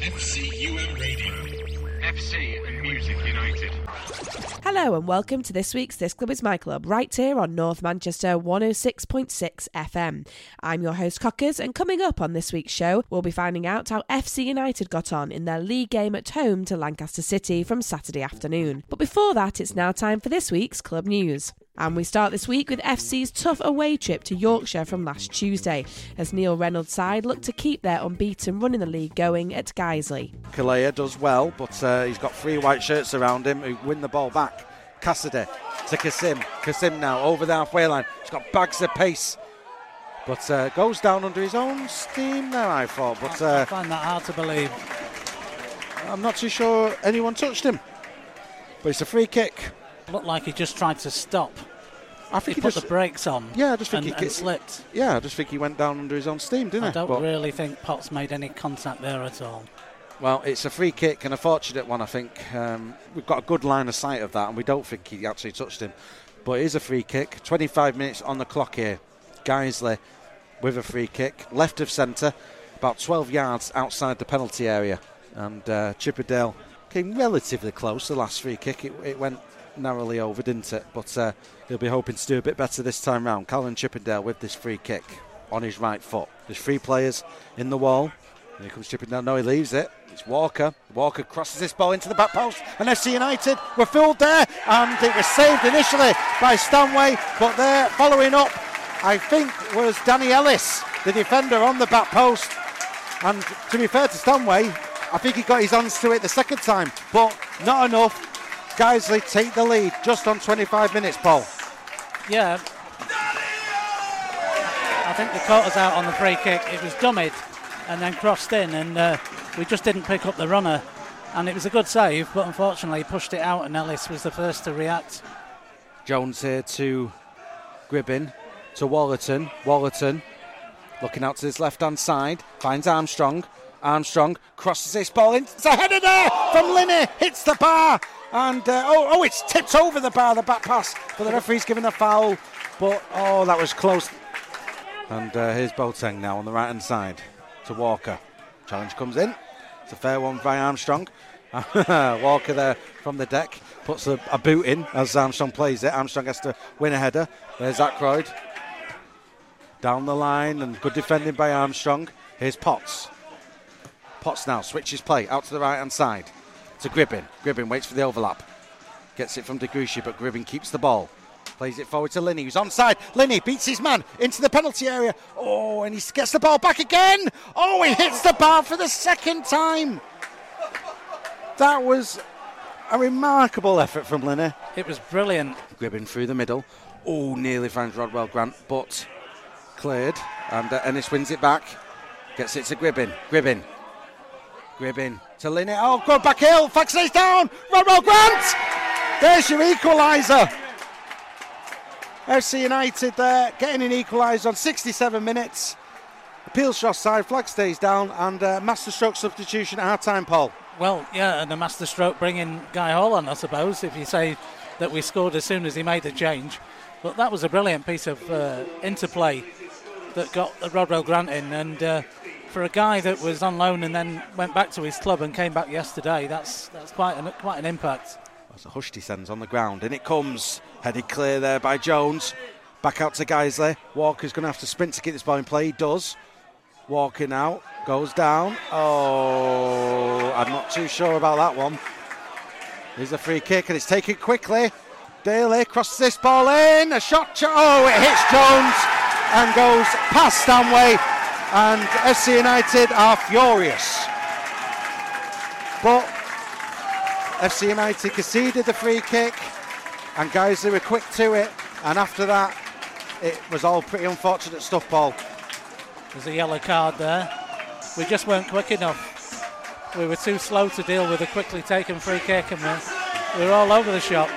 FCUM Radio. FC and Music United. Hello and welcome to this week's This Club is My Club, right here on North Manchester 106.6 FM. I'm your host Cockers, and coming up on this week's show, we'll be finding out how FC United got on in their league game at home to Lancaster City from Saturday afternoon. But before that, it's now time for this week's club news. And we start this week with FC's tough away trip to Yorkshire from last Tuesday, as Neil Reynolds' side look to keep their unbeaten run in the league going at Guiseley. Kalea does well, but uh, he's got three white shirts around him who win the ball back. Cassidy to Kasim. Kasim now over the halfway line. He's got bags of pace. But uh, goes down under his own steam there, I thought. But I uh, find that hard to believe. I'm not too sure anyone touched him. But it's a free kick. Looked like he just tried to stop. I think He he, put just, the brakes on. Yeah, I just think and, he and slipped. yeah, I just think he went down under his own steam, didn't I he? don't But- really think Potts made any contact there at all. Well, it's a free kick and a fortunate one, I think. Um, we've got a good line of sight of that, and we don't think he actually touched him. But it is a free kick. 25 minutes on the clock here. Guiseley with a free kick, left of centre, about 12 yards outside the penalty area. And uh, Chippendale came relatively close. The last free kick, it, it went narrowly over, didn't it? But uh, he'll be hoping to do a bit better this time round. Calvin Chippendale with this free kick on his right foot. There's three players in the wall. Here comes Chippendale. No, he leaves it. It's Walker. Walker crosses this ball into the back post, and FC United were fooled there, and it was saved initially by Stanway, but there following up, I think, was Danny Ellis, the defender on the back post. And to be fair to Stanway, I think he got his hands to it the second time, but not enough. Guiseley take the lead just on 25 minutes, Paul. Yeah. I think they caught us out on the free kick. It was dummied and then crossed in, and uh, we just didn't pick up the runner. And it was a good save, but unfortunately, he pushed it out, and Ellis was the first to react. Jones here to Gribbin, to Wallerton. Wallerton looking out to his left hand side, finds Armstrong. Armstrong crosses this ball in. It's a header there from Linney, hits the bar. And uh, oh, oh, it's tipped over the bar, the back pass. But the referee's given a foul. But oh, that was close. And uh, here's Boateng now on the right hand side to Walker. Challenge comes in. It's a fair one by Armstrong. Walker there from the deck puts a, a boot in as Armstrong plays it. Armstrong has to win a header. There's Ackroyd down the line and good defending by Armstrong. Here's Potts. Potts now switches play out to the right hand side to Gribbin. Gribbin waits for the overlap. Gets it from De Gruchy, but Gribbin keeps the ball. Plays it forward to Linney, who's onside. Linney beats his man into the penalty area. Oh, and he gets the ball back again. Oh, he hits the bar for the second time. That was a remarkable effort from Linney. It was brilliant. Gribbin through the middle. Oh, nearly finds Rodwell Grant, but cleared. And uh, Ennis wins it back. Gets it to Gribbin. Gribbin. Gribbin to Linney. Oh, good back hill. Faxley's down. Rodwell Grant. There's your equaliser. FC United there getting an equaliser on 67 minutes. Appeal shot side, flag stays down, and uh, masterstroke substitution at half time, Paul. Well, yeah, and the masterstroke bringing Guy Holland, I suppose, if you say that we scored as soon as he made the change. But that was a brilliant piece of uh, interplay that got Rodwell Grant in. And uh, for a guy that was on loan and then went back to his club and came back yesterday, that's that's quite an, quite an impact. That's a hush descends on the ground, and it comes headed clear there by Jones. Back out to Guiseley. Walker's going to have to sprint to get this ball in play. He does. Walking out, goes down. Oh, I'm not too sure about that one. Here's a free kick, and it's taken quickly. Daly crosses this ball in. A shot. Oh, it hits Jones and goes past Stanway. And FC United are furious. But FC United conceded the free kick, and guys, they were quick to it. And after that, it was all pretty unfortunate stuff, Paul. There's a yellow card there. We just weren't quick enough. We were too slow to deal with a quickly taken free kick, and we're, we're all over the shop.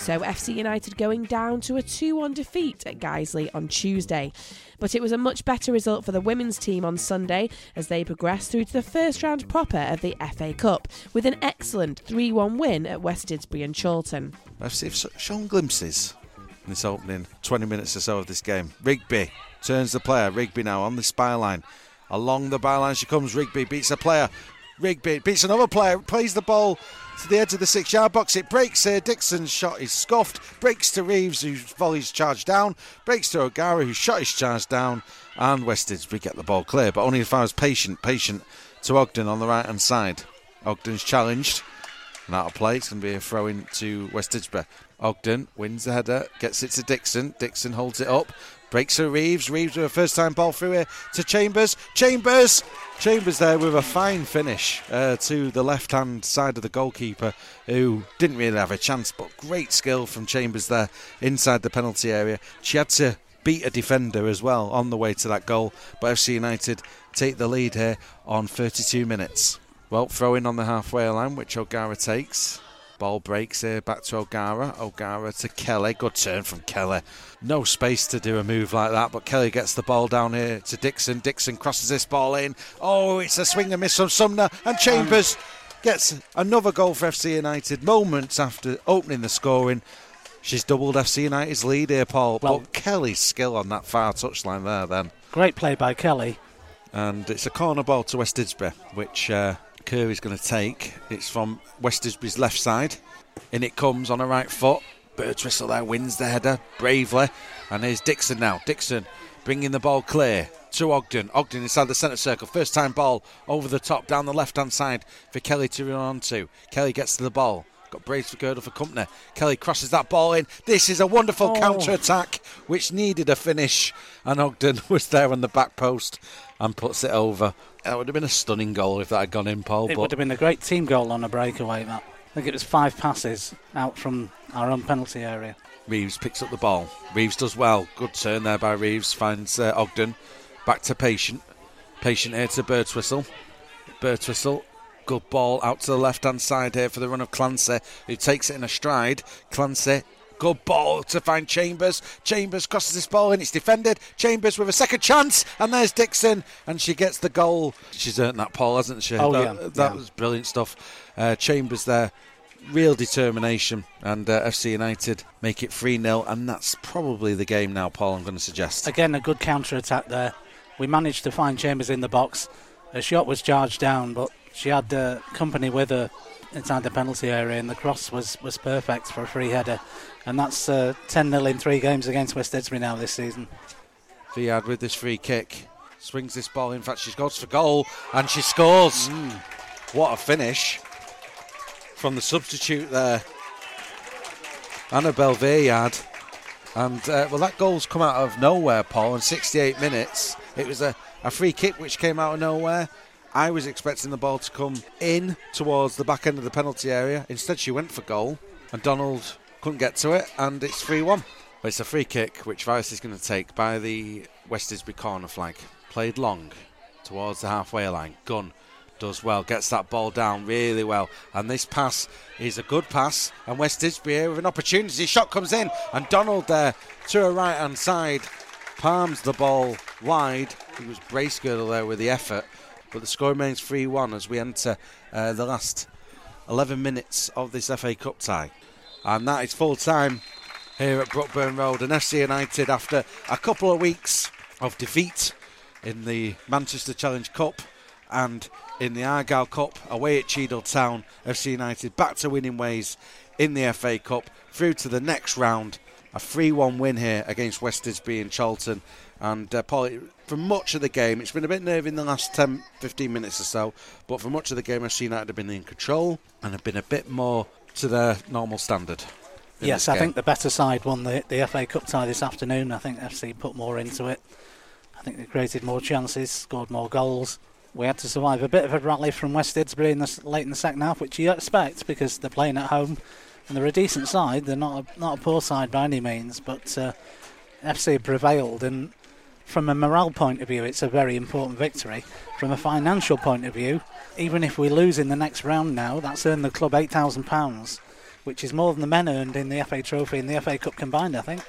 So FC United going down to a 2 1 defeat at Guiseley on Tuesday. But it was a much better result for the women's team on Sunday as they progressed through to the first round proper of the FA Cup with an excellent 3 1 win at West Didsbury and Chorlton. I've shown glimpses in this opening 20 minutes or so of this game. Rigby turns the player. Rigby now on the spy line. Along the byline she comes. Rigby beats a player. Rigby beats another player, plays the ball to the edge of the six yard box. It breaks here. Dixon's shot is scuffed. Breaks to Reeves, who volley's charged down. Breaks to O'Gara, who shot his charge down. And West Didsbury get the ball clear, but only if I was patient. Patient to Ogden on the right hand side. Ogden's challenged. And out of play, it's going to be a throw in to West. Ogden wins the header, gets it to Dixon. Dixon holds it up, breaks to Reeves. Reeves with a first time ball through here to Chambers. Chambers! Chambers there with a fine finish uh, to the left hand side of the goalkeeper who didn't really have a chance, but great skill from Chambers there inside the penalty area. She had to beat a defender as well on the way to that goal, but FC United take the lead here on 32 minutes. Well, throw in on the halfway line, which O'Gara takes. Ball breaks here back to O'Gara. O'Gara to Kelly. Good turn from Kelly. No space to do a move like that, but Kelly gets the ball down here to Dixon. Dixon crosses this ball in. Oh, it's a swing and miss from Sumner. And Chambers gets another goal for FC United moments after opening the scoring. She's doubled FC United's lead here, Paul. Well- but Kelly's skill on that far touchline there, then. Great play by Kelly. And it's a corner ball to West Didsbury, which uh, Curry's going to take. It's from West Didsbury's left side. In it comes on a right foot. Birtwistle there wins the header bravely. And here's Dixon now. Dixon bringing the ball clear to Ogden. Ogden inside the centre circle. First time ball over the top down the left hand side for Kelly to run on to. Kelly gets to the ball. Got Bracegirdle for company. Kelly crosses that ball in. This is a wonderful Oh. counter attack which needed a finish. And Ogden was there on the back post and puts it over. That would have been a stunning goal if that had gone in, Paul. It would have been a great team goal on a breakaway. That I think it was five passes out from our own penalty area. Reeves picks up the ball. Reeves does well. Good turn there by Reeves. Finds uh, Ogden. Back to Patient. Patient here to Birtwistle. Birtwistle. Good ball out to the left hand side here for the run of Clancy, who takes it in a stride. Clancy. Good ball to find Chambers. Chambers crosses this ball in. It's defended. Chambers with a second chance. And there's Dixon. And she gets the goal. She's earned that, Paul, hasn't she? Oh, that yeah, that yeah. was brilliant stuff. Uh, Chambers there real determination, and uh, FC United make it 3 0, and that's probably the game now, Paul. I'm going to suggest. Again, a good counter attack there. We managed to find Chambers in the box. A shot was charged down, but she had uh, company with her inside the penalty area, and the cross was, was perfect for a free header. And that's uh, 10 0 in three games against West Didsbury now this season. Viad with this free kick swings this ball. In fact, she goes for goal, and she scores. What a finish from the substitute there, Annabelle Viad. And uh, well, that goal's come out of nowhere, Paul. In 68 minutes, it was a, a free kick which came out of nowhere. I was expecting the ball to come in towards the back end of the penalty area. Instead, she went for goal, and Donald couldn't get to it, and it's 3 1. It's a free kick which Vice is going to take by the West Didsbury corner flag. Played long towards the halfway line. Gun does well, gets that ball down really well. And this pass is a good pass. And West Didsbury here with an opportunity. Shot comes in, and Donald there to her right hand side palms the ball wide. It was brace Bracegirdle there with the effort. But the score remains 3 1 as we enter uh, the last 11 minutes of this FA Cup tie. And that is full time here at Brookburn Road. And FC United, after a couple of weeks of defeat in the Manchester Challenge Cup and in the Argyle Cup away at Cheadle Town, FC United back to winning ways in the FA Cup through to the next round. A 3 1 win here against West Didsbury in Chorlton. And uh, Paul, for much of the game, it's been a bit nervy in the last 10 15 minutes or so, but for much of the game, FC United have been in control and have been a bit more to their normal standard. Yes, I think the better side won the, the FA Cup tie this afternoon. I think FC put more into it. I think they created more chances, scored more goals. We had to survive a bit of a rally from West Didsbury in the, late in the second half, which you expect because they're playing at home and they're a decent side. They're not a, not a poor side by any means, but uh, FC prevailed. And from a morale point of view, it's a very important victory. From a financial point of view, even if we lose in the next round now, that's earned the club £8,000 which is more than the men earned in the FA Trophy and the FA Cup combined, I think.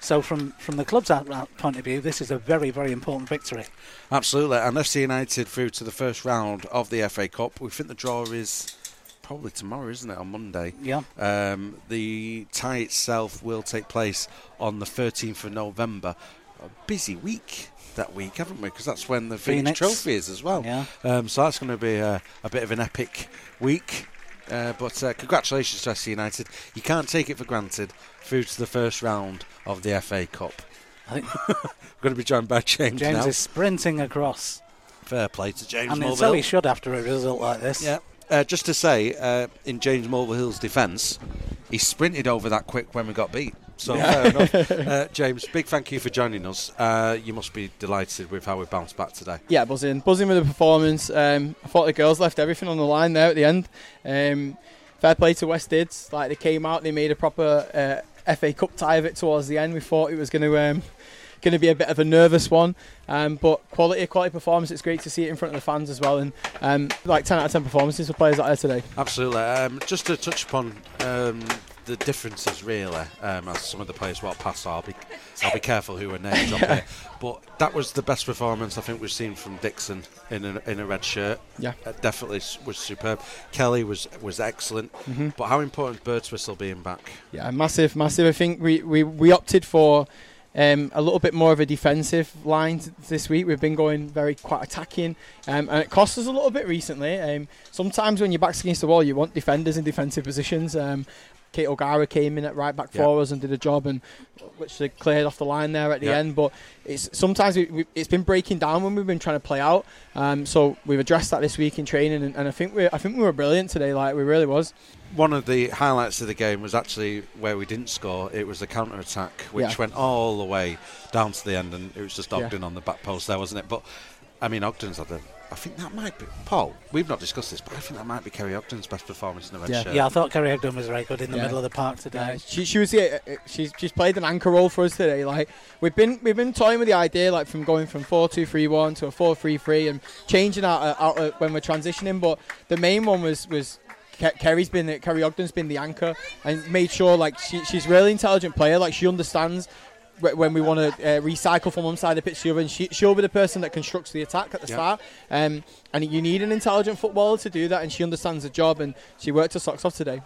So, from, from the club's point of view, this is a very, very important victory. Absolutely, and FC United through to the first round of the FA Cup. We think the draw is probably tomorrow, isn't it? On Monday. Yeah. Um, the tie itself will take place on the 13th of November. A busy week that week, haven't we? Because that's when the Phoenix, Phoenix. Trophy is as well. Yeah. Um, so that's going to be a, a bit of an epic week. Uh, but uh, congratulations to FC United. You can't take it for granted. Through to the first round of the FA Cup. I think We're going to be joined by James, James now. is sprinting across. Fair play to James I mean, Mulvihill. so he should after a result like this. Yeah. Uh, just to say, uh, in James Mulvihill's defence, he sprinted over that quick when we got beat. So fair enough. Uh, James, big thank you for joining us. Uh, you must be delighted with how we bounced back today. Yeah, buzzing, buzzing with the performance. Um, I thought the girls left everything on the line there at the end. Um, fair play to West Dids. Like they came out, they made a proper uh, FA Cup tie of it towards the end. We thought it was going to um, going to be a bit of a nervous one, um, but quality, quality performance. It's great to see it in front of the fans as well, and um, like ten out of ten performances for players out there today. Absolutely. Um, just to touch upon the differences, really, um, as some of the players walk past, I'll be, I'll be careful who named up here. But that was the best performance I think we've seen from Dixon in a, in a red shirt. Yeah. Uh, definitely was superb. Kelly was was excellent. But how important Birtwistle being back? Yeah, massive, massive. I think we, we, we opted for um, a little bit more of a defensive line t- this week. We've been going very quite attacking, um, and it cost us a little bit recently. Um, sometimes when your back's against the wall, you want defenders in defensive positions. Um, Kate O'Gara came in at right back Yeah. for us and did a job, and which they cleared off the line there at the Yeah. end. But it's sometimes we, we, it's been breaking down when we've been trying to play out. Um, so we've addressed that this week in training, and, and I think we I think we were brilliant today. Like we really was. One of the highlights of the game was actually where we didn't score. It was the counter attack, which Yeah. went all the way down to the end, and it was just. Ogden on the back post there, wasn't it? But I mean, Ogden's had a. I think that might be Paul. We've not discussed this, but I think that might be Kerry Ogden's best performance in the red Yeah. shirt. Yeah, I thought Kerry Ogden was very good in the Yeah. middle of the park Yeah, today. she, she was yeah, uh, she's she's played an anchor role for us today. Like we've been we've been toying with the idea like from going from four two three one to a four three three and changing out, uh, out uh, when we're transitioning. But the main one was was. Kerry's been Kerry Ogden's been the anchor and made sure like she, she's a really intelligent player like she understands wh- when we want to uh, recycle from one side of the pitch to the other and she, she'll be the person that constructs the attack at the Yeah. start um, and you need an intelligent footballer to do that and she understands the job and she worked her socks off today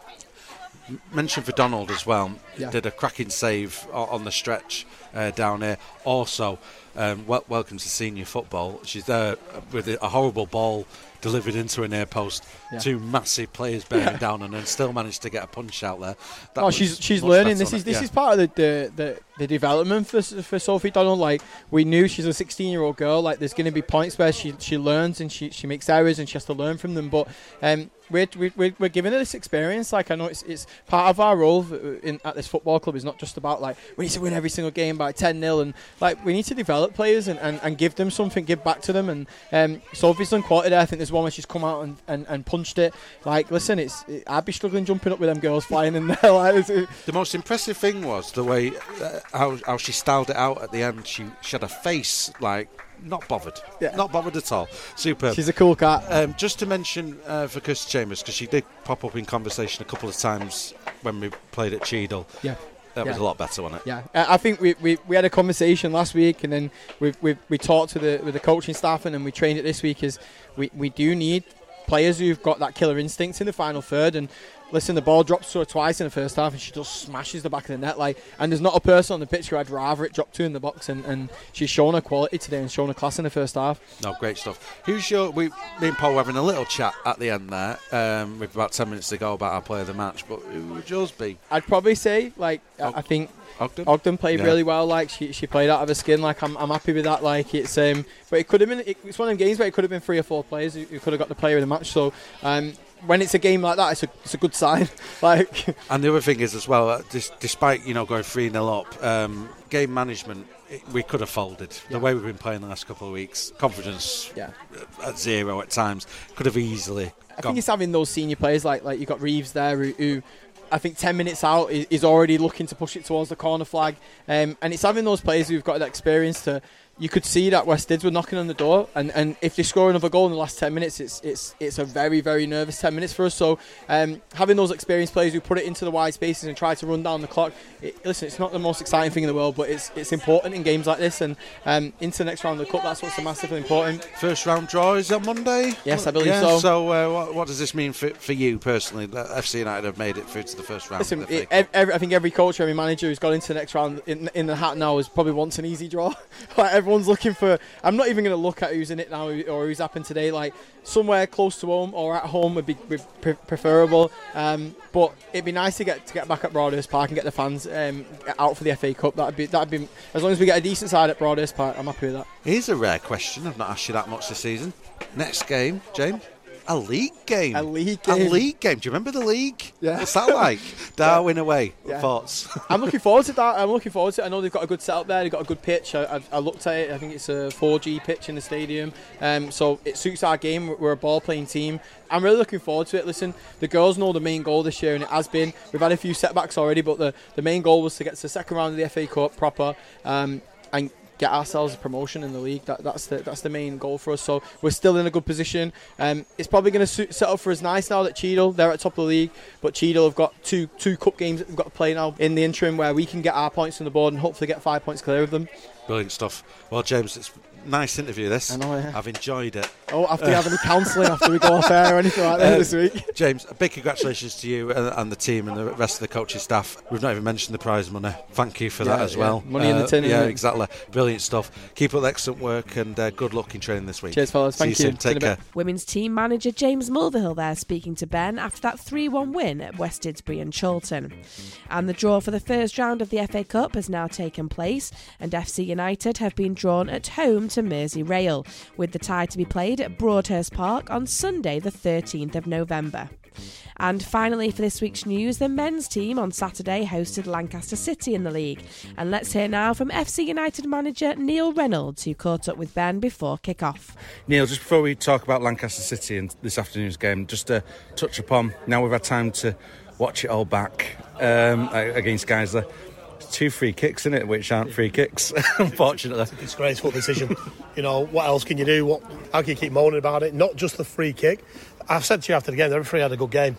mention for Donald as well. Yeah. Did a cracking save on the stretch uh, down here. Also, um, wel- welcome to senior football. She's there with a horrible ball delivered into a near post. Yeah. Two massive players bearing down, and then still managed to get a punch out there. That oh, she's she's learning. This is this yeah. is part of the, the, the, the development for for Sophie Donald. Like we knew she's a 16 year old girl. Like there's going to be points where she she learns and she, she makes errors and she has to learn from them. But um, we're, we're we're giving her this experience. Like I know it's it's part of our role in at this football club is not just about like we need to win every single game by 10 0 and like we need to develop players and, and, and give them something, give back to them. And um, Sophie's done quality there. I think there's one where she's come out and, and, and punched it. Like listen, it's it, I'd be struggling jumping up with them girls flying in there. like The most impressive thing was the way uh, how, how she styled it out at the end. She, she had a face like not bothered, Yeah. not bothered at all. Super. She's a cool cat. Um, just to mention uh, for Kirsty Chambers, because she did pop up in conversation a couple of times when we played at Cheadle. Yeah. That was a lot better, wasn't it? Yeah, I I think we, we, we had a conversation last week, and then we we we talked to the with the coaching staff, and then we trained it this week. Is we, we do need players who've got that killer instinct in the final third. And listen, the ball drops to her twice in the first half, and she just smashes the back of the net. Like, and there's not a person on the pitch who I'd rather it drop to in the box. And, and she's shown her quality today and shown her class in the first half. No, great stuff. Who's your? We, me and Paul were having a little chat at the end there, um, with about ten minutes to go about our player of the match. But who would yours be? I'd probably say like I- I think Ogden. Ogden played Yeah. really well. Like she, she played out of her skin. Like I'm, I'm happy with that. Like it's um, but it could have been. It, it's one of them games where it could have been three or four players who, who could have got the player of the match. So um, when it's a game like that, it's a, it's a good sign. like And the other thing is as well, uh, dis- despite you know going three 0 up, um, game management it, we could have folded. The Yeah. way we've been playing the last couple of weeks, confidence yeah, at zero at times, could have easily. I gone. think it's having those senior players like like you got Reeves there who. who I think 10 minutes out is is already looking to push it towards the corner flag. Um, and it's having those players who've got that experience to, you could see that West Dids were knocking on the door, and, and if they score another goal in the last ten minutes, it's it's it's a very very nervous ten minutes for us. So um, having those experienced players who put it into the wide spaces and try to run down the clock, it, listen, it's not the most exciting thing in the world, but it's it's important in games like this, and um, into the next round of the cup, that's what's massively important. First round draw is on Monday. Yes, I believe yeah, so. So uh, what, what does this mean for, for you personally? That FC United have made it through to the first round. Listen, it, FA Cup? ev- every, I think every coach, every manager who's got into the next round in, in the hat now is probably wants an easy draw. like everyone's looking for. I'm not even going to look at who's in it now or who's happened today. Like somewhere close to home or at home would be, pre- preferable. Um, but it'd be nice to get to get back at Broadhurst Park and get the fans um, out for the FA Cup. That'd be that'd be as long as we get a decent side at Broadhurst Park. I'm happy with that. Here's a rare question. I've not asked you that much this season. Next game, James. A league game. A league A game. league game. Do you remember the league? Yeah. What's that like? Darwin away. Yeah. Thoughts? I'm looking forward to that. I'm looking forward to it. I know they've got a good setup there. They've got a good pitch. I, I, I looked at it. I think it's a 4G pitch in the stadium. Um, so it suits our game. We're a ball playing team. I'm really looking forward to it. Listen, the girls know the main goal this year, and it has been. We've had a few setbacks already, but the, the main goal was to get to the second round of the FA Cup proper um, and get ourselves a promotion in the league. That, that's the that's the main goal for us. So we're still in a good position. Um, it's probably going to set up for us nice now that Cheadle they're at top of the league, but Cheadle have got two two cup games that we've got to play now in the interim where we can get our points on the board and hopefully get five points clear of them. Brilliant stuff. Well, James, it's nice interview. This. I know, yeah. I've enjoyed it. Oh, after you have any counselling after we go off air or anything like that Uh, this week. James, a big congratulations to you and, and the team and the rest of the coaching staff. We've not even mentioned the prize money. Thank you for that as yeah. well. Money in the tin, Yeah, exactly. Brilliant stuff. Keep up the excellent work and uh, good luck in training this week. Cheers, fellas. See Thank you. you. Soon. You Take care. Women's team manager James Mulvihill there speaking to Ben after that 3 1 win at West Didsbury and Chorlton. And the draw for the first round of the FA Cup has now taken place, and FC United have been drawn at home to Merseyrail, with the tie to be played at Broadhurst Park on Sunday, the 13th of November. And finally, for this week's news, the men's team on Saturday hosted Lancaster City in the league. And let's hear now from FC United manager Neil Reynolds, who caught up with Ben before kick-off. Neil, just before we talk about Lancaster City and this afternoon's game, just to touch upon now we've had time to watch it all back um, against Guiseley. Two free kicks in it, which aren't free kicks, unfortunately. It's a disgraceful decision. you know, what else can you do? What, how can you keep moaning about it? Not just the free kick. I've said to you after the game, the referee had a good game.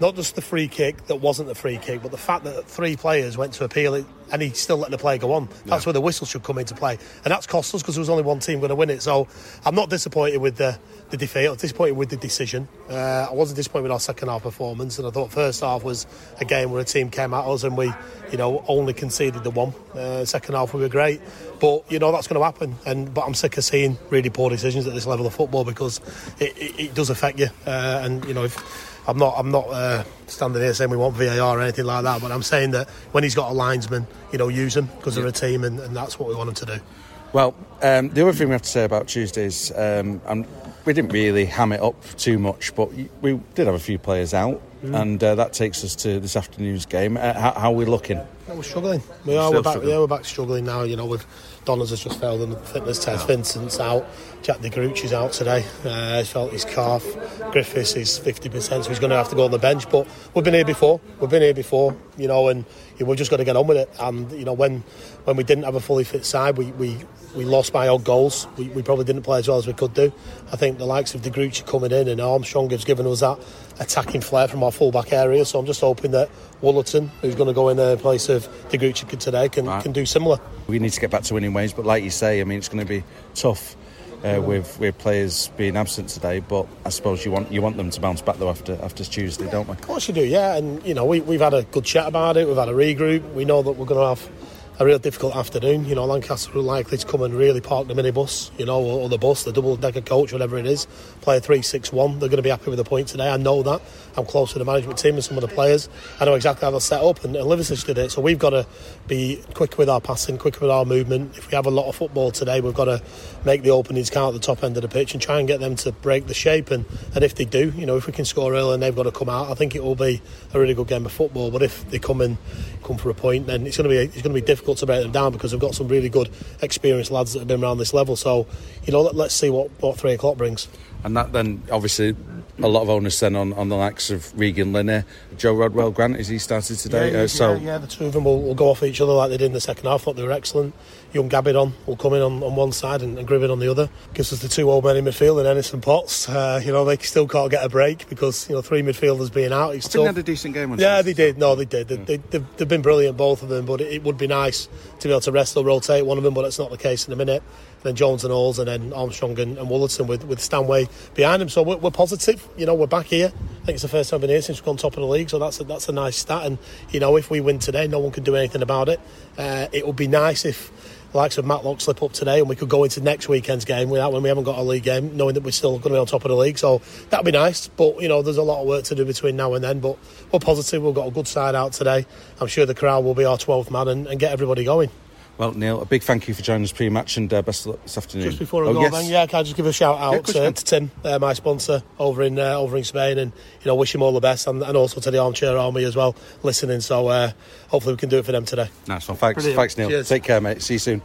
Not just the free kick that wasn't the free kick, but the fact that three players went to appeal it and he still let the play go on. That's where the whistle should come into play. And that's cost us because there was only one team going to win it. So I'm not disappointed with the, the defeat. I was disappointed with the decision. Uh, I wasn't disappointed with our second half performance. And I thought first half was a game where a team came at us and we, you know, only conceded the one. Uh, second half we were great. But, you know, that's going to happen. And But I'm sick of seeing really poor decisions at this level of football because it, it, it does affect you. Uh, and, you know, if I'm not. I'm not uh, standing here saying we want VAR or anything like that. But I'm saying that when he's got a linesman, you know, use him because they're a team, and, and that's what we want them to do. Well, um, the other thing we have to say about Tuesdays, um, and we didn't really ham it up too much, but we did have a few players out, and uh, that takes us to this afternoon's game. Uh, how, how are we looking? No, we're struggling. We are. We're back. struggling. Yeah, we're back struggling now. You know, with Donners has just failed in the fitness test. Vincent's out. Jack De Gruchy's out today. Uh, he's felt his calf. Griffiths is 50%, so he's going to have to go on the bench. But we've been here before. We've been here before. You know, and you know, we've just got to get on with it. And you know, when when we didn't have a fully fit side, we we, we lost by odd goals. We, we probably didn't play as well as we could do. I think the likes of De Gruchy coming in and Armstrong has given us that attacking flair from our full-back area. So I'm just hoping that Woolerton, who's going to go in there in place of De Gruchy today, can, Right. can do similar. We need to get back to winning ways, but like you say, I mean, it's going to be tough. Uh, with with players being absent today, but I suppose you want you want them to bounce back though after after Tuesday, don't we? Of course you do, yeah. And you know, we, we've had a good chat about it. We've had a regroup. We know that we're going to have a real difficult afternoon. You know, Lancaster are likely to come and really park the minibus, you know, or, or the bus, the double decker coach, whatever it is. Play a. They're going to be happy with the point today. I know that. I'm close to the management team and some of the players. I know exactly how they're set up, and, and Liverpool did it. So we've got to be quick with our passing, quick with our movement. If we have a lot of football today, we've got to make the openings count at the top end of the pitch and try and get them to break the shape. And, and if they do, you know, if we can score early and they've got to come out, I think it will be a really good game of football. But if they come in, come for a point, then it's going to be it's going to be difficult difficult to break them down because we've got some really good, experienced lads that have been around this level. So, you know, let, let's see what, what three o'clock brings. And that then obviously a lot of onus then on, on the likes of Regan Linney, Joe Rodwell Grant as he started today. Yeah, uh, so yeah, yeah, the two of them will, will go off each other like they did in the second half. I thought they were excellent. Young Gabidon will come in on, on one side and, and Gribbin on the other. Gives us the two old men in midfield and Ennis and Potts. Uh, you know, they still can't get a break because, you know, three midfielders being out. It's I think they had a decent game on Yeah, Tuesday. they did. No, they did. They, they, they've, they've been brilliant, both of them. But it, it would be nice to be able to rest or rotate one of them, but that's not the case in a minute. Then Jones and Halls, and then Armstrong and, and Woolerton with, with Stanway behind them. So we're, we're positive. You know, we're back here. I think it's the first time we've been here since we've gone top of the league. So that's a, that's a nice stat. And you know, if we win today, no one can do anything about it. Uh, it would be nice if. The likes of Matlock slip up today, and we could go into next weekend's game without when we haven't got a league game, knowing that we're still going to be on top of the league. So that'd be nice. But you know, there's a lot of work to do between now and then. But we're positive. We've got a good side out today. I'm sure the crowd will be our 12th man and, and get everybody going. Well, Neil, a big thank you for joining us pre-match and uh, best of luck this afternoon. Just before I oh, go, yes. then, yeah, can I just give a shout out course you to, to Tim, uh, my sponsor over in uh, over in Spain, and you know, wish him all the best, and, and also to the Armchair Army as well, listening. So uh, hopefully we can do it for them today. Nice one. Thanks, Brilliant. thanks Neil. Cheers. Take care, mate. See you soon.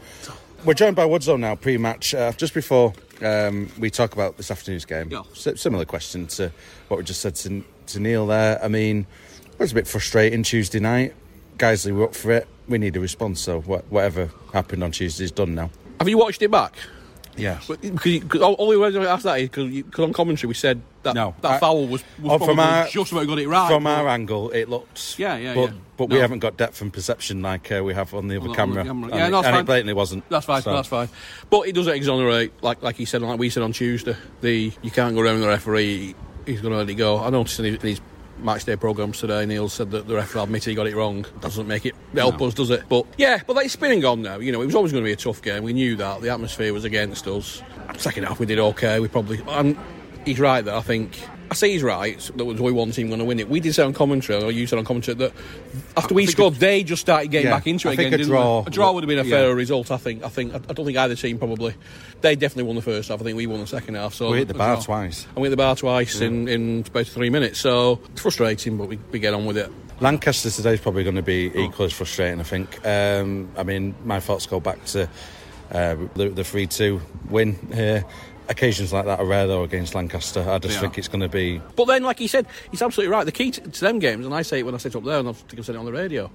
We're joined by Woodzone now, pre-match. Uh, just before um, we talk about this afternoon's game, Yeah. S- similar question to what we just said to, to Neil there. I mean, it was a bit frustrating Tuesday night. Guys, were up for it. We need a response, so wha- whatever happened on Tuesday is done now. Have you watched it back? Yeah. Because you- all, all the reason I asked that is because on commentary we said that No, that I- foul was, was Oh, from our- just about got it right. From but- our angle, it looked. Yeah, yeah, but, yeah. But we haven't got depth and perception like uh, we have on the other On camera. the camera. And Yeah, it- no, that's and fine. it blatantly wasn't. That's fine. So- That's fine. But it doesn't exonerate, like like he said, like we said on Tuesday. The you can't go around the referee. He's going to let it go. I noticed in his, in his match day programs today, Neil said that the referee admitted he got it wrong. Doesn't make it help us, does it? But yeah, but it's spinning on now. You know, it was always going to be a tough game. We knew that the atmosphere was against us. Second half, we did okay. We probably and he's right there. I think. I say he's right. That was only one team going to win it. We did say on commentary, or you said on commentary, that after we think scored, they just started getting Yeah, back into I it think again. a didn't draw they? A draw would have been a yeah. fairer result. I think. I think. I don't think either team probably. They definitely won the first half. I think we won the second half. So We hit the bar twice. And we hit the bar twice in in about three minutes. So it's frustrating, but we, we get on with it. Lancaster today is probably going to be equally as frustrating, I think. Um, I mean, my thoughts go back to uh, the, the 3 2 win here. Occasions like that are rare, though, against Lancaster. I just Yeah. think it's going to be. But then, like he said, he's absolutely right. The key to, to them games, and I say it when I sit up there, and I think I've said it on the radio.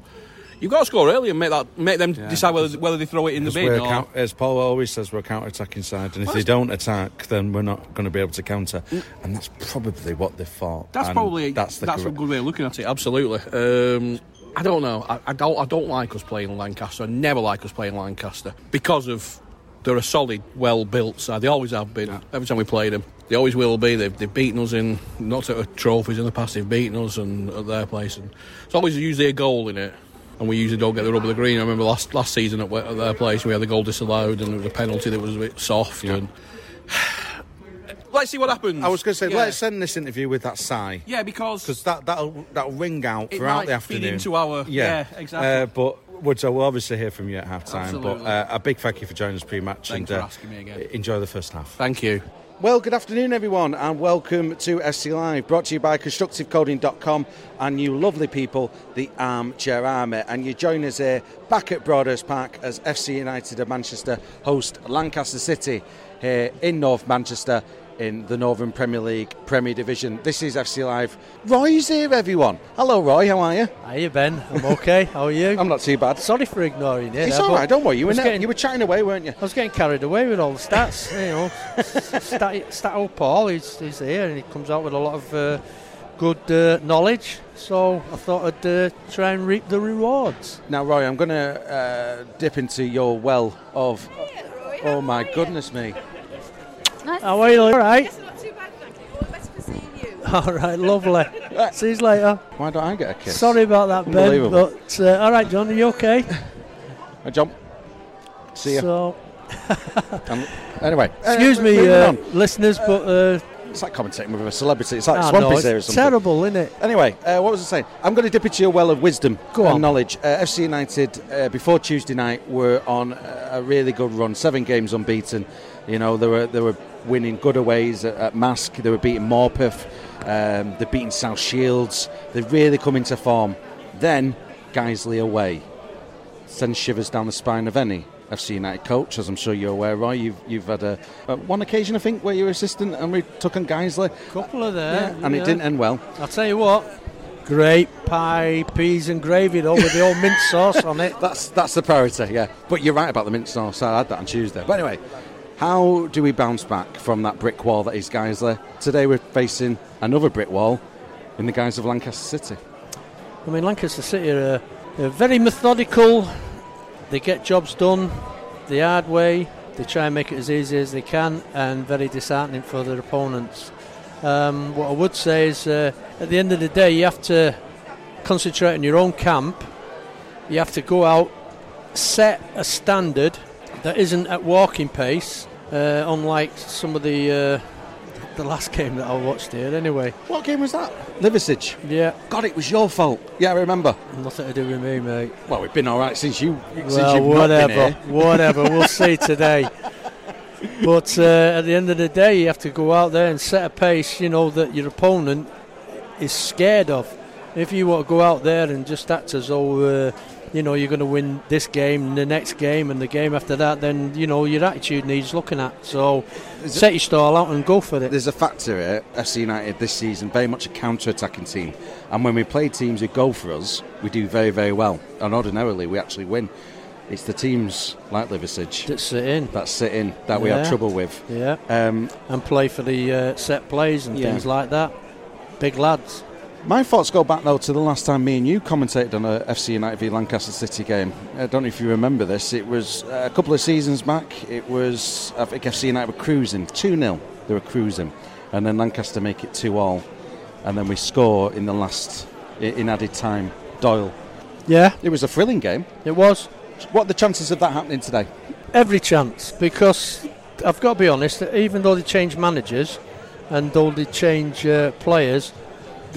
You've got to score early and make that make them decide whether whether they throw it in the bin or. count- as Paul always says, we're a counter attacking side, and if Well, they don't attack, then we're not going to be able to counter. And that's probably what they thought. That's probably that's the that's, a good way of looking at it. Absolutely. Um, I don't know. I, I don't. I don't like us playing Lancaster. I never like us playing Lancaster because of they're a solid, well-built side. They always have been. Every time we played them, they always will be. They've, they've beaten us in not at trophies in the past. They've beaten us and at their place, and it's always usually a goal in it. And we usually don't get the rub of the green. I remember last last season at, at their place, we had the goal disallowed, and it was a penalty that was a bit soft. And let's see what happens. I was going to say, Yeah. let's end this interview with that sigh. Yeah, because Because that, that'll, that'll ring out throughout the feed afternoon. into our- yeah, exactly. Uh, but Woods, I will obviously hear from you at half time. But uh, a big thank you for joining us pre match. Thanks and for uh, asking me again. Enjoy the first half. Thank you. Well, good afternoon, everyone, and welcome to FC Live, brought to you by ConstructiveCoding.com and you lovely people, the Armchair Army. And you join us here back at Broadhurst Park as FC United of Manchester host Lancaster City here in North Manchester in the Northern Premier League Premier Division. This is FC Live. Roy's here, everyone. Hello, Roy. How are you? How are you, Ben, I'm okay. How are you? I'm not too bad. Sorry for ignoring you. It's there, all but right. Don't worry. You were, ne- getting- you were chatting away, weren't you? I was getting carried away with all the stats. you know, stat, stat old Paul, he's, he's here and he comes out with a lot of uh, good uh, knowledge. So I thought I'd uh, try and reap the rewards. Now, Roy, I'm going to uh, dip into your well of. Oh my goodness me! How are you? All right. Yes, not too bad, thank you. All the best for seeing you. All right, lovely. See you later. Why don't I get a kiss? Sorry about that, Ben. But uh, all right, John, are you okay? I jump. See ya. So, Um, anyway, uh, excuse me, uh, on. listeners, but uh, It's like commentating with a celebrity. It's like I Swampy's know, there or something. terrible, isn't it? Anyway, uh, what was I saying? I'm going to dip into your well of wisdom Go and on. knowledge. Uh, FC United, uh, before Tuesday night, were on a really good run. Seven games unbeaten. You know, they were they were winning good aways at, at Marske. They were beating Morpeth. Um, they're beating South Shields. They've really come into form. Then Guiseley away. sends shivers down the spine of any FC United coach, as I'm sure you're aware, Roy. You've you've had a, uh, one occasion, I think, where you were assistant and we took on Guiseley, A Couple of there. and it didn't end well. I'll tell you what. Great pie, peas and gravy though, with the old mint sauce on it. That's that's the priority, yeah. But you're right about the mint sauce. I had that on Tuesday. But anyway, how do we bounce back from that brick wall that is Guiseley? Today we're facing another brick wall in the guise of Lancaster City. I mean, Lancaster City are, are very methodical. They get jobs done the hard way. They try and make it as easy as they can, and very disheartening for their opponents. Um, what I would say is, uh, at the end of the day, you have to concentrate on your own camp. You have to go out, set a standard that isn't at walking pace, uh, unlike some of the uh, the last game that I watched here. Anyway, What game was that? Liversedge. yeah, God, it was your fault. Yeah, I remember. nothing to do with me, mate. Well, we've been all right since you since Well, you've not been whatever, here. whatever. We'll see today. But uh, at the end of the day, you have to go out there and set a pace. You know that your opponent is scared of. If you want to go out there and just act as though uh, you know you're going to win this game, the next game, and the game after that, then you know your attitude needs looking at. So set your stall out and go for it. There's a factor here. FC United this season very much a counter-attacking team, and when we play teams who go for us, we do very very well. And ordinarily, we actually win. It's the teams like Liversedge that sit in, that sit in that we have trouble with. yeah, Um, and play for the uh, set plays and Yeah. things like that. Big lads. My thoughts go back though to the last time me and you commentated on a FC United v Lancaster City game. I don't know if you remember this. It was uh, a couple of seasons back. It was I think FC United were cruising two 0 They were cruising, and then Lancaster make it two all, and then we score in the last in added time. Doyle. Yeah, It was a thrilling game. it was. What are the chances of that happening today? Every chance, because I've got to be honest, even though they change managers and though they change uh, players,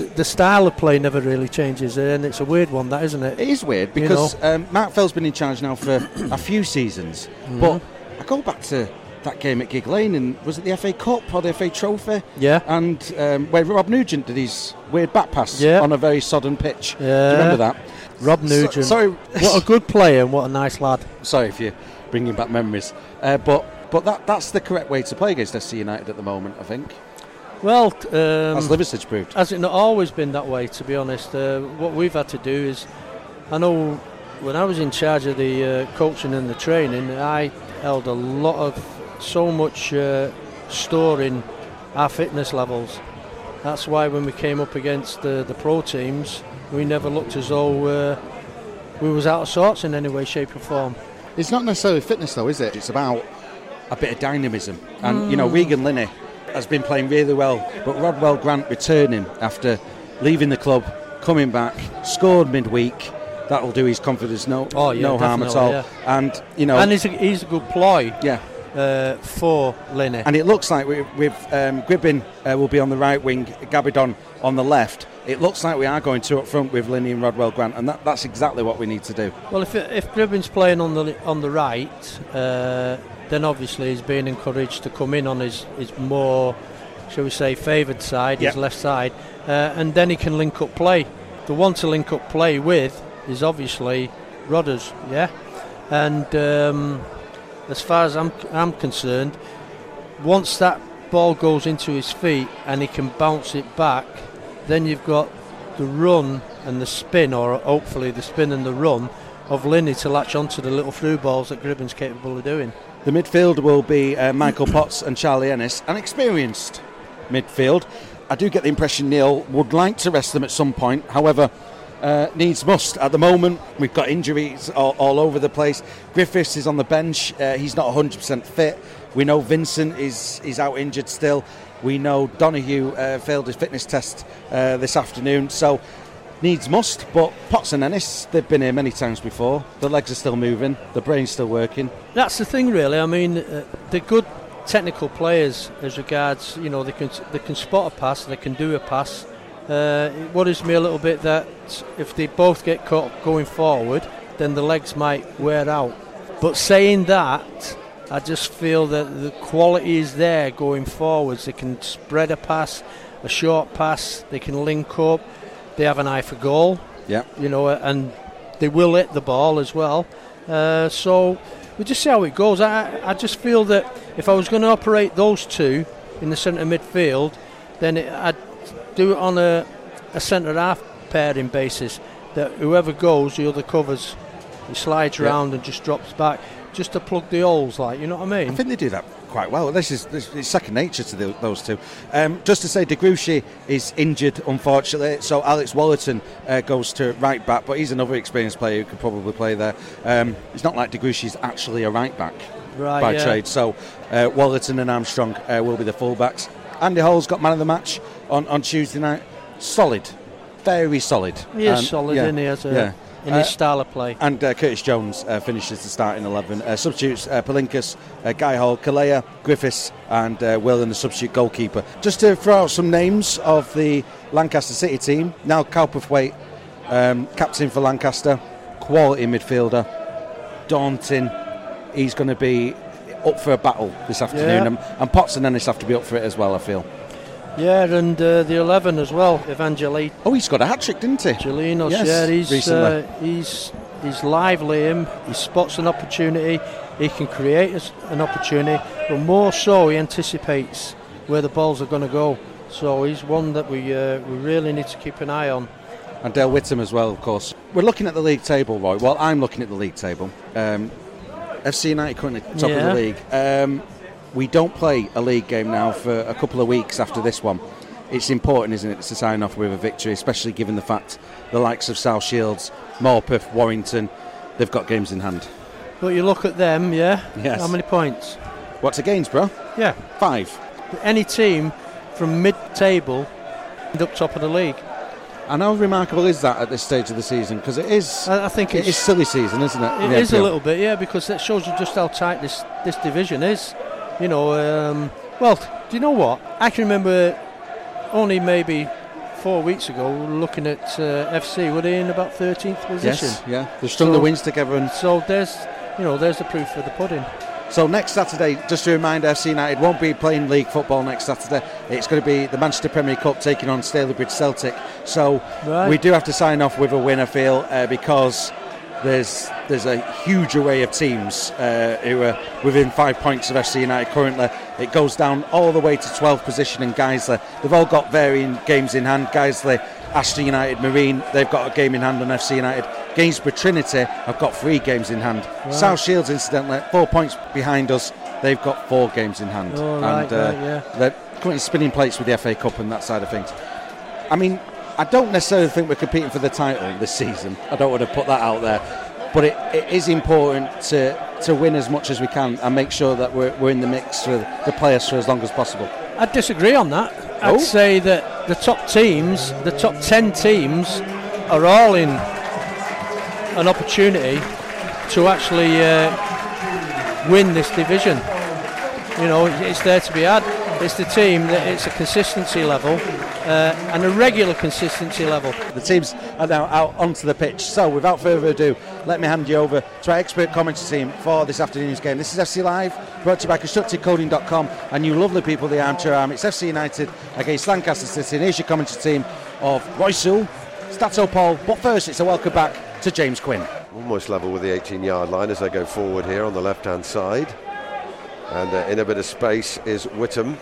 the, style of play never really changes, and it's a weird one, that isn't it? It is weird You because um, Mark Fell's been in charge now for a few seasons, Mm-hmm. but I go back to that game at Gigg Lane, and was it the FA Cup or the FA Trophy? Yeah. And um, where Rob Nugent did his weird back pass Yeah. on a very sodden pitch. Do Yeah. you remember that? Rob Nugent. So, sorry, What a good player and what a nice lad. sorry if you're bringing back memories, uh, but but that that's the correct way to play against FC United at the moment. I think, Well, um, as Liversedge proved. Has it not always been that way, to be honest? Uh, what we've had to do is, I know when I was in charge of the uh, coaching and the training, I held a lot of, so much uh, store in our fitness levels. That's why when we came up against the, the pro teams, we never looked as though uh, we was out of sorts in any way, shape or form. It's not necessarily fitness, though, is it? It's about a bit of dynamism. And, you know, Mm. Regan Linney has been playing really well, but Rodwell Grant returning after leaving the club, coming back, scored midweek. That'll do his confidence no, Oh, yeah, no harm at all. And, you know, And he's a, he's a good ploy yeah. Uh, for Linney. And it looks like we, with um, Gribbin uh, will be on the right wing, Gabidon on the left. It looks like we are going two up front with Linney and Rodwell Grant, and that, that's exactly what we need to do. Well, if if Gribbin's playing on the on the right, uh, then obviously he's being encouraged to come in on his, his more, shall we say, favoured side, his left side, uh, and then he can link up play. The one to link up play with is obviously Rodders, yeah. And um, as far as I'm I'm concerned, once that ball goes into his feet and he can bounce it back, then you've got the run and the spin, or hopefully the spin and the run of Linney to latch onto the little through balls that Gribbin's capable of doing. The midfield will be uh, Michael Potts and Charlie Ennis, an experienced midfield. I do get the impression Neil would like to rest them at some point. However, uh, needs must. At the moment, we've got injuries all, all over the place. Griffiths is on the bench. Uh, he's not 100% fit. We know Vincent is, is out injured still. We know Donahue uh, failed his fitness test uh, this afternoon. So, needs must. But Potts and Ennis, they've been here many times before. The legs are still moving. The brain's still working. That's the thing, really. I mean, uh, they're good technical players as regards, you know, they can they can spot a pass, they can do a pass. Uh, it worries me a little bit that if they both get caught going forward, then the legs might wear out. But saying that, I just feel that the quality is there going forwards. They can spread a pass, a short pass, they can link up, they have an eye for goal Yeah. you know, and they will hit the ball as well. Uh, so we'll just see how it goes. I, I just feel that if I was going to operate those two in the centre midfield, then it, I'd do it on a, a centre half pairing basis. That whoever goes, the other covers. He slides Yeah. around and just drops back, just to plug the holes, like you know what I mean. I think they do that quite well. This is this, it's second nature to the, those two. Um, just to say, De Gruchy is injured, unfortunately, so Alex Wallerton uh, goes to right back, but he's another experienced player who could probably play there. Um, it's not like De Gruchy's actually a right back Right, by yeah. trade, so uh, Wallerton and Armstrong uh, will be the fullbacks. Andy Hall's got man of the match on, on Tuesday night. Solid, very solid. He is Um, solid, yeah, isn't he, as a, yeah. in his Uh, style of play. and uh, Curtis Jones uh, finishes the starting 11. Uh, substitutes uh, Palinkas, uh, Guy Hall, Kalea, Griffiths, and uh, Will, and the substitute goalkeeper. Just to throw out some names of the Lancaster City team. Now Cowperthwaite, um, captain for Lancaster, quality midfielder, daunting. He's going to be up for a battle this afternoon, Yeah. and, and Potts and Ennis have to be up for it as well. I feel. Yeah, and uh, the 11 as well, Evangelii. Oh, he's got a hat trick, didn't he? Gelinos, Yes, yeah, he's, uh, he's, he's lively, him. He spots an opportunity, he can create an opportunity, but more so, he anticipates where the balls are going to go. So he's one that we, uh, we really need to keep an eye on. and Dale Whittam as well, of course. We're looking at the league table, Roy. Well, I'm looking at the league table. Um, FC United currently top Yeah. of the league. Um, we don't play a league game now for a couple of weeks after this one. It's important, isn't it, to sign off with a victory, especially given the fact the likes of South Shields, Morpeth, Warrington, they've got games in hand. But you look at them, yeah? Yes. How many points? What's against, bro? Yeah. Five. Any team from mid table end up top of the league. And how remarkable is that at this stage of the season? Because it is. I, I think it's silly season, isn't it? It is a little bit, yeah, because it shows you just how tight this this division is. You know, um, well, do you know what? I can remember only maybe four weeks ago looking at uh, FC. Were they in about 13th position? Yes, yeah. They've strung the wins together and So there's, you know, there's the proof for the pudding. So next Saturday, just to remind FC United, won't be playing league football next Saturday. It's going to be the Manchester Premier Cup taking on Stalybridge Celtic. So Right. we do have to sign off with a win, I feel, uh, because there's there's a huge array of teams uh, who are within five points of FC United currently. It goes down all the way to 12th position in Guiseley. They've all got varying games in hand. Guiseley, Ashton United, Marine, they've got a game in hand on FC United. Gainsborough Trinity have got three games in hand. Right. South Shields, incidentally, four points behind us. They've got four games in hand. Oh, right, and uh, right, yeah. they're currently spinning plates with the FA Cup and that side of things. I mean, I don't necessarily think we're competing for the title this season. I don't want to put that out there. But it, it is important to, to win as much as we can and make sure that we're, we're in the mix for the players for as long as possible. I disagree on that. I'd Oh? say that the top teams, the top 10 teams, are all in an opportunity to actually uh, win this division. You know, it's there to be had. It's the team that it's a consistency level uh, and a regular consistency level. The teams are now out onto the pitch. So, without further ado, let me hand you over to our expert commentary team for this afternoon's game. This is FC Live, brought to you by ConstructiveCoding.com and you lovely people, the Armchair Army. It's FC United against Lancaster City. And here's your commentary team of Roy Sewell, Stato Paul. But first, it's a welcome back to James Quinn. almost level with the 18 yard line as they go forward here on the left hand side. And uh, in a bit of space is Whittam.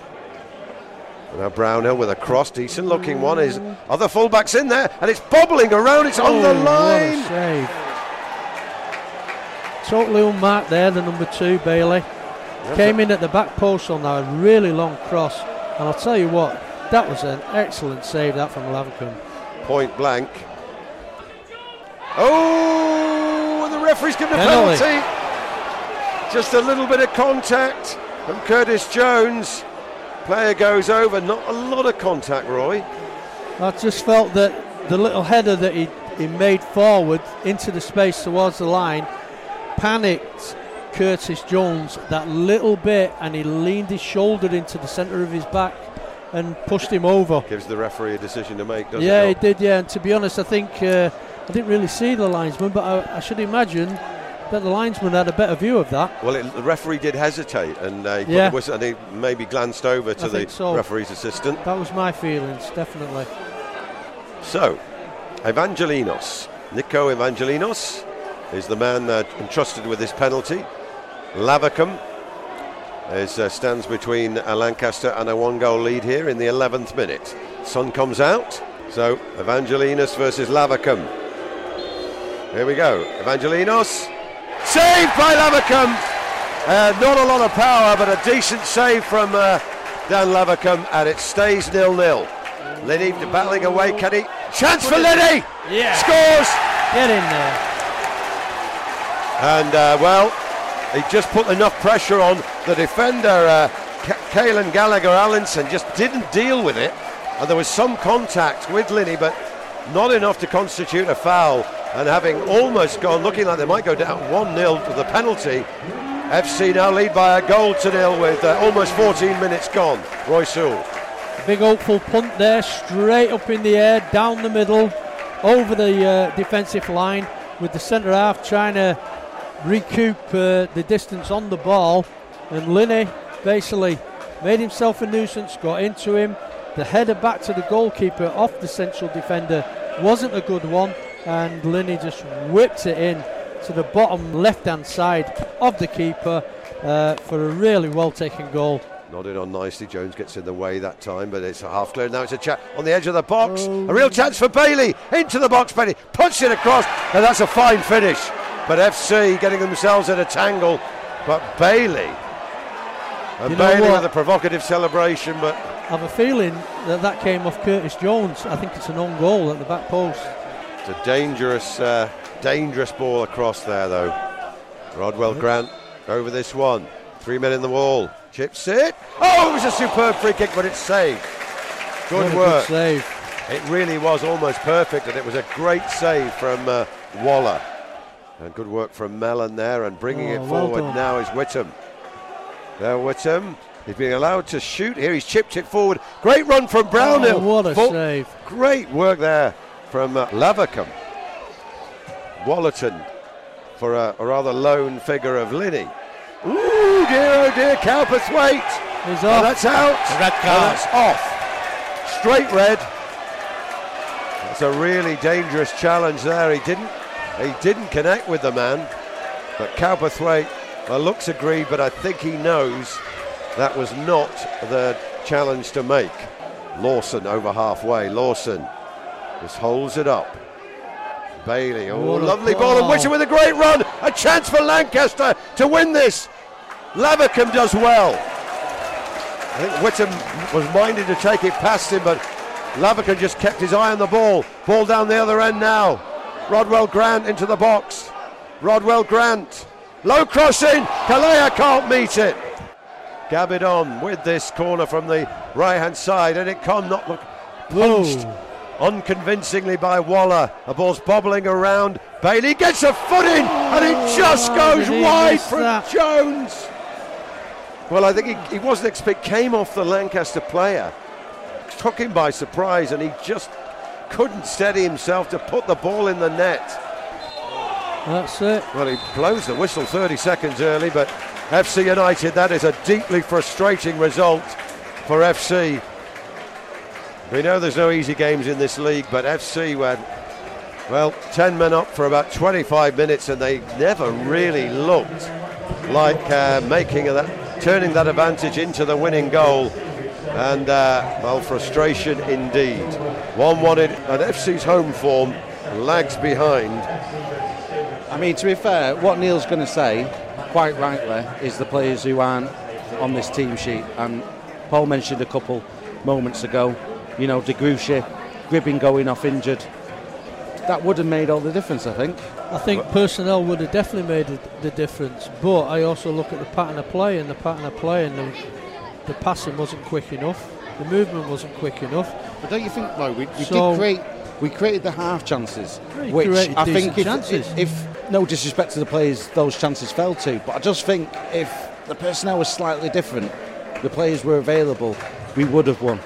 Now Brownhill with a cross, decent looking one. Is other fullbacks in there, and it's bobbling around. It's on the Oh, what a line. save. Totally unmarked there, the number two, Bailey. Came in at the back post on that really long cross. And I'll tell you what, that was an excellent save, that from Lavercombe. Point blank. Oh, and the referee's given a Penalty. penalty. Just a little bit of contact from Curtis Jones. Player goes over. Not a lot of contact, Roy. I just felt that the little header that he, he made forward into the space towards the line panicked Curtis Jones that little bit and he leaned his shoulder into the centre of his back and pushed him over. Gives the referee a decision to make, doesn't yeah, it? he did. Yeah, and to be honest, I think uh, I didn't really see the linesman, but I, I should imagine that the linesman had a better view of that. Well, it, the referee did hesitate, and uh, he Yeah. whistle, and he maybe glanced over to the so. referee's assistant. That was my feelings, definitely. So, Evangelinos Nico Evangelinos is the man uh, entrusted with this penalty. Lavercombe is, uh, stands between uh, Lancaster and a one goal lead here in the 11th minute. Sun comes out, so Evangelinos versus Lavercombe. Here we go. Evangelinos. Saved by Lavercombe. Uh, not a lot of power, but a decent save from uh, Dan Lavercombe, and it stays nil nil. Linney battling away. Can he? Chance for Linney. Yeah. Scores. Get in there. And uh, well, he just put enough pressure on the defender, uh, Kalen Gallagher Allinson, just didn't deal with it. And there was some contact with Linney, but not enough to constitute a foul. And having almost gone, looking like they might go down 1 0 to the penalty, FC now lead by a goal to nil with uh, almost 14 minutes gone. Roy Sewell. Big hopeful punt there, straight up in the air, down the middle, over the uh, defensive line, with the centre half trying to recoup uh, the distance on the ball. And Linney basically made himself a nuisance, got into him. The header back to the goalkeeper off the central defender wasn't a good one, and Linney just whipped it in to the bottom left hand side of the keeper uh, for a really well taken goal. Nodded on nicely. Jones gets in the way that time, but it's a half clear. Now it's a chat on the edge of the box. A real chance for Bailey into the box. Bailey puts it across, and that's a fine finish. But FC getting themselves in a tangle. But Bailey, and You know Bailey with a provocative celebration, but I have a feeling that that came off Curtis Jones. I think it's an own goal at the back post. It's a dangerous, uh, dangerous ball across there, though. Rodwell Grant over this one. Three men in the wall. Chips it. Oh, it was a superb free kick, but it's saved. Good work. save. It really was almost perfect, and it was a great save from uh, Waller. And good work from Mellon there, and bringing Oh, it forward done. now is Whittam. There, Whittam. He's being allowed to shoot here. He's chipped it forward. Great run from Brownhill. Oh, what a save. Great work there from uh, Lavercombe. Wallerton for a, a rather lone figure of Linney. Ooh, dear, oh dear, Cowperthwaite. He's Oh, off. that's out. red card. that's off. Straight red. That's a really dangerous challenge there. He didn't he didn't connect with the man. But Cowperthwaite, well, looks agreed, but I think he knows that was not the challenge to make. Lawson over halfway. Lawson just holds it up. Bailey, oh, What lovely ball, and ball. Witcher with a great run. A chance for Lancaster to win this. Lavercombe does well. I think Whittam was minded to take it past him, but Lavercombe just kept his eye on the ball. Ball down the other end now. Rodwell Grant into the box. Rodwell Grant. Low crossing. Kuleya can't meet it. Gabidon with this corner from the right hand side, and it come not look punched unconvincingly by Waller. The ball's bobbling around. Bailey gets a foot in, and it just Oh, goes he wide from that? Jones. Well, I think he, he wasn't expect came off the Lancaster player, took him by surprise, and he just couldn't steady himself to put the ball in the net. That's it. Well, he blows the whistle 30 seconds early, but FC United, that is a deeply frustrating result for FC. We know there's no easy games in this league, but FC were, well, 10 men up for about 25 minutes, and they never really looked like uh, making that, turning that advantage into the winning goal. And, uh, well, frustration indeed. One wanted, and FC's home form lags behind. I mean, to be fair, what Neil's going to say, quite rightly, is the players who aren't on this team sheet. And Paul mentioned a couple moments ago, you know, De Gruchy, Gribbin going off injured. That would have made all the difference, I think. I think personnel would have definitely made the, the difference, but I also look at the pattern of play, and the pattern of play, and the, the passing wasn't quick enough, the movement wasn't quick enough. But don't you think, though, we, we So- did create, we created the half chances, which I think if, chances. if, if, no disrespect to the players, those chances fell to, but I just think if the personnel was slightly different, the players were available, we would have won.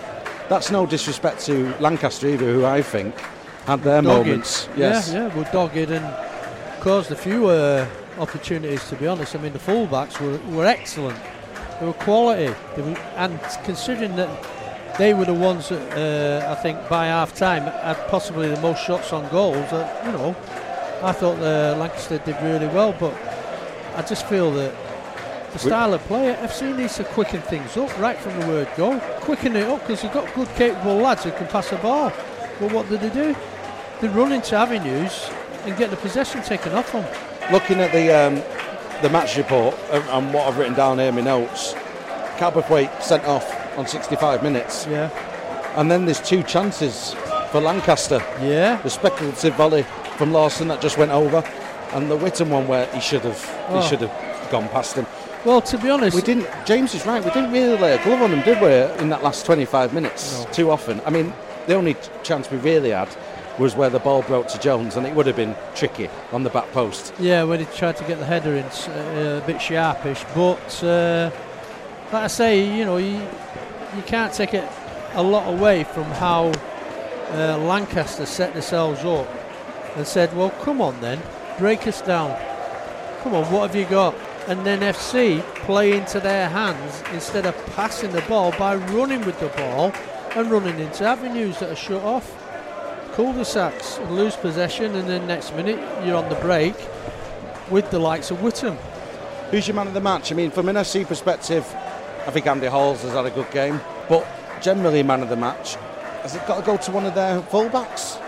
That's no disrespect to Lancaster either, who I think had their Dogged. moments. Yes. Yeah, yeah, we're dogged and caused a few uh, opportunities, to be honest. I mean, the fullbacks were, were excellent. They were quality. They were, and considering that they were the ones that uh, I think by half time had possibly the most shots on goals. Uh, you know, I thought uh, Lancaster did really well, but I just feel that the style of play, FC needs to quicken things up right from the word go. Quicken it up because they've got good, capable lads who can pass the ball. But what did they do? They run into avenues and get the possession taken off them. Looking at the um, the match report and, and what I've written down here in my notes, Cowperthwaite sent off on 65 minutes. Yeah. And then there's two chances for Lancaster. Yeah. The speculative volley from Lawson that just went over, and the Witten one where he should have Oh. he should have gone past him. Well, to be honest, We didn't. James is right. We didn't really lay a glove on them, did we? In that last 25 minutes, too often. I mean, the only chance we really had was where the ball broke to Jones, and it would have been tricky on the back post. Yeah, when he tried to get the header in, uh, a bit sharpish. But uh, like I say, you know, you, you can't take it a lot away from how uh, Lancaster set themselves up and said, "Well, come on then, break us down. Come on, what have you got?" And then FC play into their hands instead of passing the ball by running with the ball and running into avenues that are shut off. Cul-de-sacs and lose possession, and then next minute you're on the break with the likes of Whittam. Who's your man of the match? I mean, from an FC perspective, I think Andy Halls has had a good game, but generally, man of the match, has it got to go to one of their fullbacks?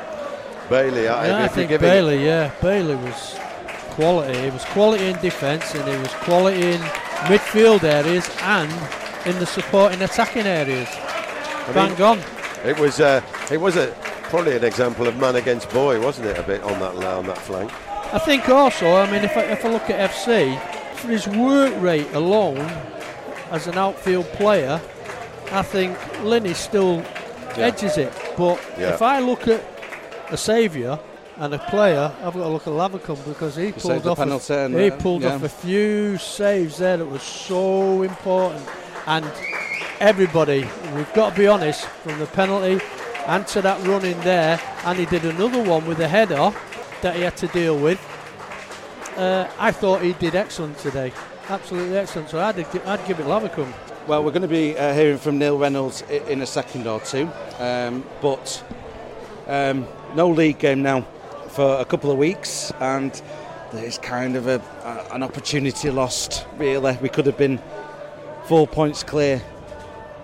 Bailey, I, Yeah, I if you're think giving Bailey. Yeah, Bailey was quality. He was quality in defence, and it was quality in midfield areas and in the supporting attacking areas. I Bang mean, on. It was uh, it was a probably an example of man against boy, wasn't it? A bit on that on that flank. I think also, I mean, if I, if I look at FC, for his work rate alone as an outfield player, I think Linney still Yeah. edges it. But Yeah. if I look at a saviour and a player, I've got to look at Lavercombe because he saved pulled off. A, he pulled yeah. off a few saves there that was so important, and everybody, we've got to be honest, from the penalty and to that run in there, and he did another one with a header that he had to deal with. Uh, I thought he did excellent today, absolutely excellent. So I'd, I'd give it Lavercombe. Well, we're going to be uh, hearing from Neil Reynolds in a second or two, um, but um, no league game now for a couple of weeks, and there's kind of a, a, an opportunity lost. Really, we could have been four points clear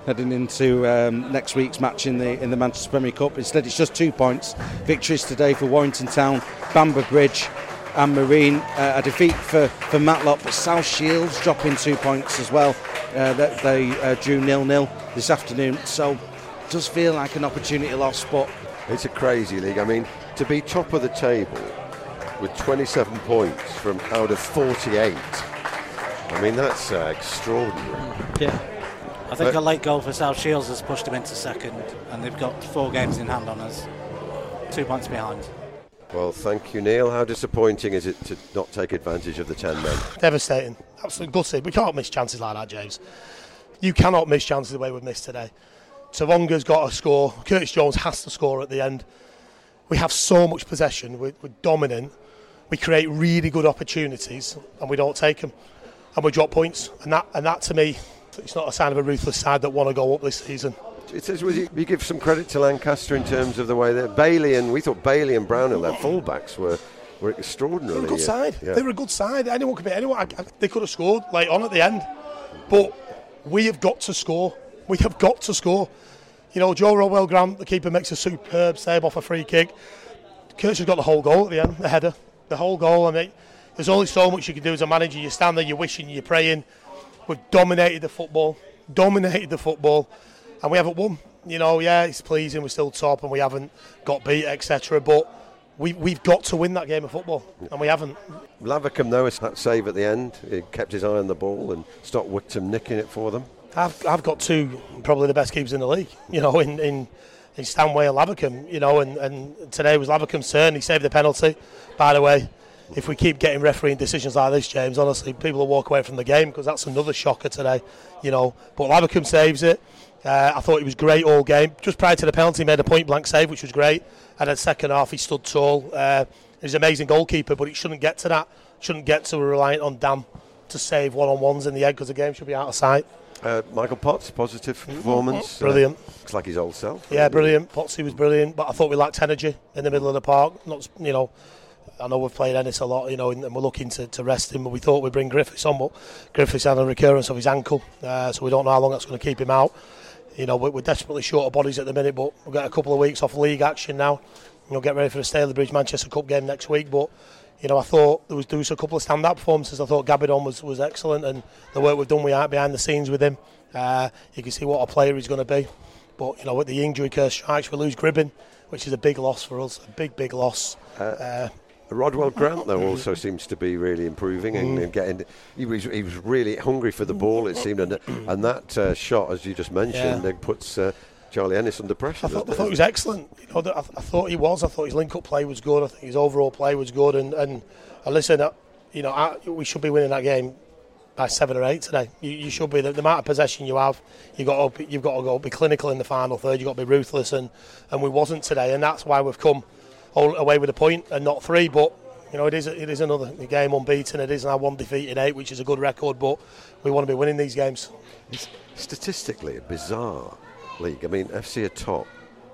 heading into um, next week's match in the in the Manchester Premier Cup. Instead, it's just two points. Victories today for Warrington Town, Bamber Bridge, and Marine. Uh, a defeat for, for Matlock, but South Shields dropping two points as well. Uh, that they uh, drew nil nil this afternoon. So, does feel like an opportunity lost, but It's a crazy league. I mean, to be top of the table with 27 points from out of 48. I mean, that's uh, extraordinary. Yeah. I think But- a late goal for South Shields has pushed them into second, and they've got four games in hand on us, two points behind. Well, thank you, Neil. How disappointing is it to not take advantage of the 10 men? Devastating. Absolutely gutted. We can't miss chances like that, James. You cannot miss chances the way we've missed today. Tavonga's got to score. Curtis Jones has to score at the end. We have so much possession. We're, we're dominant. We create really good opportunities and we don't take them. And we drop points. And that, and that to me, it's not a sign of a ruthless side that want to go up this season. It says we, give some credit to Lancaster in terms of the way that Bailey and we thought Bailey and Brownhill, their fullbacks, were were They were a good side. yeah. They were a good side. Anyone could be anyone. I, I, they could have scored late on at the end, but we have got to score. We have got to score. You know, Joe Rodwell Grant, the keeper, makes a superb save off a free kick. Kirch has got the whole goal at the end, the header, the whole goal. I mean, there's only so much you can do as a manager. You stand there, you're wishing, you're praying. We've dominated the football, dominated the football, and we haven't won. You know, yeah, it's pleasing. We're still top, and we haven't got beat, etc. But we, we've got to win that game of football, and we haven't. Though, is that save at the end. He kept his eye on the ball and stopped Wickham nicking it for them. I've, I've got two probably the best keepers in the league, you know, in, in, in Stanway and Lavercombe, you know, and, and today was Lavercombe's turn. He saved the penalty. By the way, if we keep getting refereeing decisions like this, James, honestly, people will walk away from the game because that's another shocker today, you know. But Lavercombe saves it. Uh, I thought he was great all game. Just prior to the penalty, he made a point blank save, which was great. And then second half, he stood tall. Uh, he's an amazing goalkeeper, but it shouldn't get to that. Shouldn't get to reliant on Dam to save one on ones in the end because the game should be out of sight. Uh, Michael Potts, positive performance. Brilliant. Uh, looks like his old self. Yeah, brilliant. Potsy was brilliant, but I thought we lacked energy in the middle of the park. Not, you know, I know we've played Ennis a lot, you know, and we're looking to, to rest him. But we thought we'd bring Griffiths on, but Griffiths had a recurrence of his ankle, uh, so we don't know how long that's going to keep him out. You know, we're, desperately short of bodies at the minute, but we've got a couple of weeks off league action now. You know, get ready for the Stalybridge Manchester Cup game next week, but you know, I thought there was there was a couple of stand-up performances. I thought Gabidon was, was excellent, and the work we've done we behind the scenes with him, uh, you can see what a player he's going to be. But you know, with the injury curse strikes, we lose Gribbin, which is a big loss for us, a big big loss. Uh, Rodwell Grant, though, also seems to be really improving and, Mm. and getting. He was, he was really hungry for the ball, it seemed, and, and that uh, shot, as you just mentioned, Yeah. puts uh, Charlie Ennis under pressure. I thought, I thought he was excellent. You know, I, I thought he was. I thought his link-up play was good. I think his overall play was good. And and, and listen, uh, you know, I, we should be winning that game by seven or eight today. You, you should be. The, the amount of possession you have, you got to, you've got to go be clinical in the final third. You've got to be ruthless, and and we wasn't today. And that's why we've come all away with a point and not three. But you know, it is it is another game unbeaten. It is now one defeat in eight, which is a good record. But we want to be winning these games. It's statistically bizarre league. I mean, FC are top,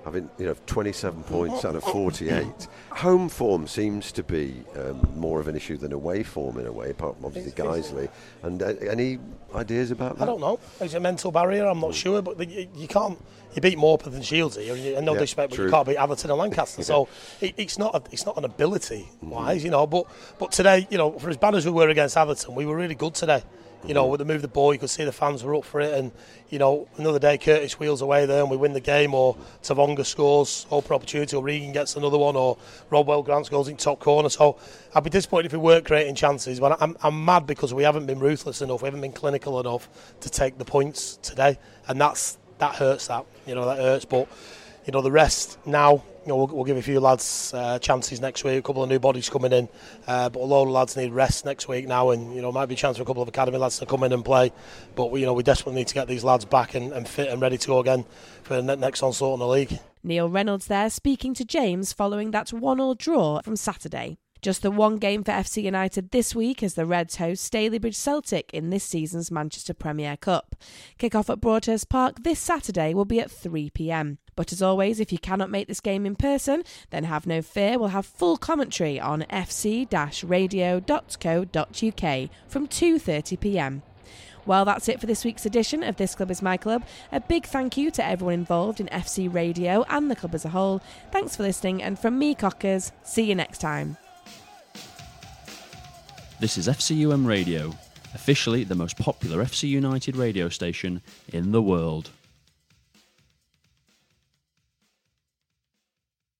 having you know 27 points out of 48. Home form seems to be um, more of an issue than away form in a way, apart from obviously Guiseley. And uh, any ideas about that? I don't know. Is it a mental barrier? I'm not sure, but the, you, you can't. You beat Morpeth and Shields here, and, no Yeah, disrespect, but true. you can't beat Atherton and Lancaster. So it, it's not. A, it's not an ability wise, you know. But but today, you know, for as bad as we were against Atherton, we were really good today. You know, with the move the ball, you could see the fans were up for it, and you know, another day Curtis wheels away there and we win the game, or Tavonga scores, open opportunity, or Regan gets another one, or Rodwell Grant scores in top corner. So I'd be disappointed if we weren't creating chances. But I'm, I'm mad because we haven't been ruthless enough, we haven't been clinical enough to take the points today, and that's that hurts. That you know that hurts, but you know the rest now. You know, we'll, we'll give a few lads uh, chances next week. A couple of new bodies coming in, uh, but a lot of lads need rest next week now, and you know might be a chance for a couple of academy lads to come in and play. But we, you know we desperately need to get these lads back and, and fit and ready to go again for the ne- next onslaught in the league. Neil Reynolds there speaking to James following that 1 all draw from Saturday. Just the one game for FC United this week as the Reds host Stalybridge Celtic in this season's Manchester Premier Cup. Kick-off at Broadhurst Park this Saturday will be at 3pm. But as always, if you cannot make this game in person, then have no fear, we'll have full commentary on fc-radio.co.uk from 2.30pm. Well, that's it for this week's edition of This Club is My Club. A big thank you to everyone involved in FC Radio and the club as a whole. Thanks for listening, and from me, Cockers, see you next time. This is FCUM Radio, officially the most popular FC United radio station in the world.